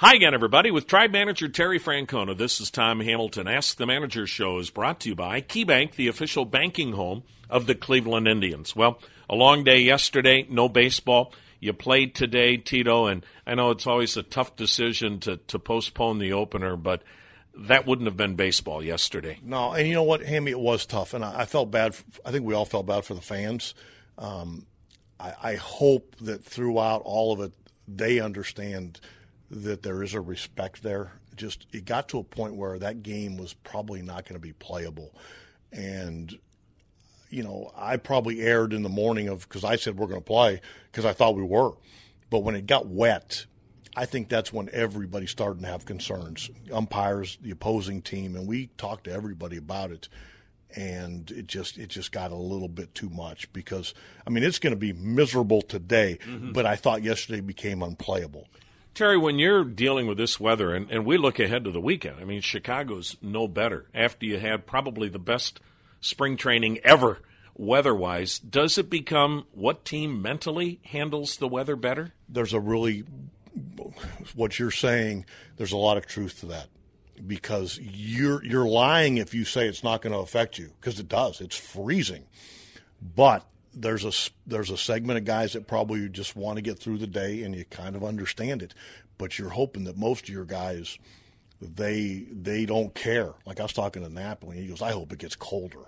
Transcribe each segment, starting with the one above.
Hi again, everybody. With Tribe Manager Terry Francona, this is Tom Hamilton. Ask the Manager show is brought to you by KeyBank, the official banking home of the Cleveland Indians. Well, a long day yesterday, no baseball. You played today, Tito, and I know it's always a tough decision to, to postpone the opener, but that wouldn't have been baseball yesterday. No, and you know what, Hammy, it was tough, and I, I felt bad. For, I think we all felt bad for the fans. Um, I, I hope that throughout all of it, they understand – that there is a respect there. Just it got to a point where that game was probably not going to be playable, and you know I probably erred in the morning of because I said we're going to play because I thought we were, but when it got wet. I think that's when everybody started to have concerns. Umpires, the opposing team, and we talked to everybody about it and it just it just got a little bit too much because I mean it's going to be miserable today, mm-hmm. but I thought yesterday became unplayable. Terry, when you're dealing with this weather, and, and we look ahead to the weekend, I mean, Chicago's no better. After you had probably the best spring training ever weather wise, does it become what team mentally handles the weather better? There's a really, what you're saying, there's a lot of truth to that because you're you're lying if you say it's not going to affect you because it does. It's freezing, but there's a there's a segment of guys that probably just want to get through the day, and you kind of understand it. But you're hoping that most of your guys they they don't care. Like I was talking to Napoli, he goes, "I hope it gets colder."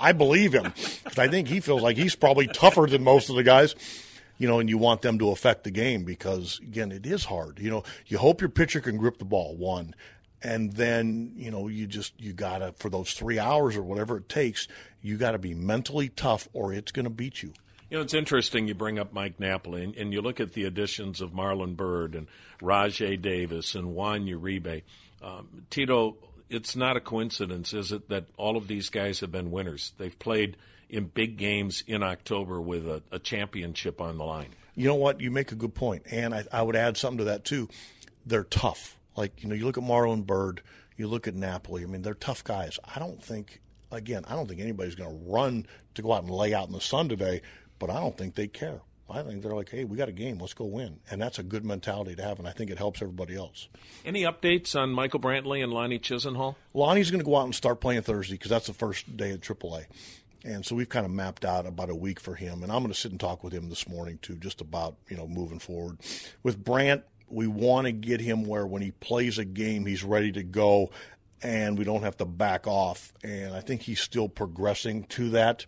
I believe him because I think he feels like he's probably tougher than most of the guys. You know, and you want them to affect the game because again, it is hard. You know, you hope your pitcher can grip the ball one, and then you know you just you gotta for those three hours or whatever it takes you gotta be mentally tough or it's gonna beat you. You know it's interesting you bring up mike napoli and, and you look at the additions of marlon byrd and rajai davis and juan uribe. Um, tito it's not a coincidence is it that all of these guys have been winners? They've played in big games in october with a, a championship on the line. You know what? You make a good point and I, I would add something to that too. They're tough like, you know, you look at Marlon Byrd, you look at Napoli. I mean, they're tough guys. I don't think, again, I don't think anybody's going to run to go out and lay out in the sun today, but I don't think they care. I think they're like, hey, we got a game, let's go win. And that's a good mentality to have, and I think it helps everybody else. Any updates on Michael Brantley and Lonnie Chisenhall? Lonnie's going to go out and start playing Thursday because that's the first day of AAA. And so we've kind of mapped out about a week for him. And I'm going to sit and talk with him this morning, too, just about, you know, moving forward. With Brant, we want to get him where when he plays a game, he's ready to go and we don't have to back off. And I think he's still progressing to that.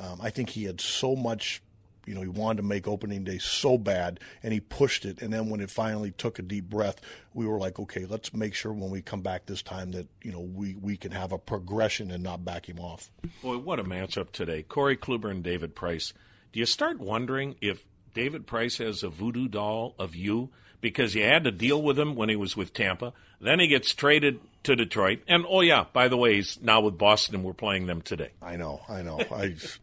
Um, I think he had so much, you know, he wanted to make opening day so bad and he pushed it. And then when it finally took a deep breath, we were like, okay, let's make sure when we come back this time that, you know, we, we can have a progression and not back him off. Boy, what a matchup today. Corey Kluber and David Price. Do you start wondering if David Price has a voodoo doll of you? because you had to deal with him when he was with Tampa. Then he gets traded to Detroit. And oh yeah, by the way, he's now with Boston we're playing them today. I know, I know. I've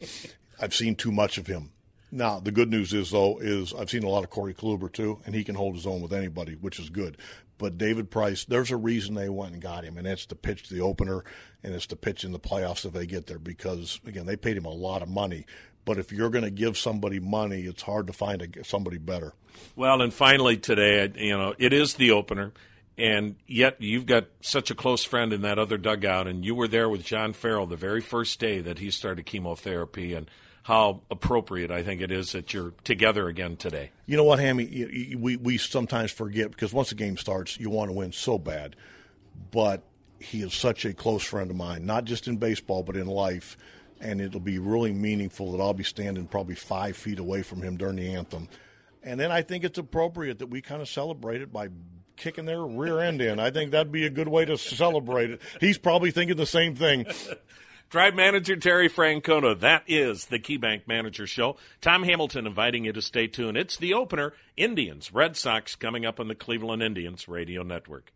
I've seen too much of him. Now the good news is though is I've seen a lot of Corey Kluber too, and he can hold his own with anybody, which is good. But David Price, there's a reason they went and got him, and it's to pitch the opener, and it's to pitch in the playoffs if they get there. Because again, they paid him a lot of money, but if you're going to give somebody money, it's hard to find a, somebody better. Well, and finally today, you know, it is the opener, and yet you've got such a close friend in that other dugout, and you were there with John Farrell the very first day that he started chemotherapy, and how appropriate I think it is that you're together again today. You know what, Hammy? We we sometimes forget because once the game starts, you want to win so bad, but he is such a close friend of mine, not just in baseball but in life and it'll be really meaningful that I'll be standing probably five feet away from him during the anthem. And then I think it's appropriate that we kind of celebrate it by kicking their rear end in. I think that'd be a good way to celebrate it. He's probably thinking the same thing. Tribe manager Terry Francona. That is the KeyBank Manager Show. Tom Hamilton inviting you to stay tuned. It's the opener Indians, Red Sox coming up on the Cleveland Indians Radio Network.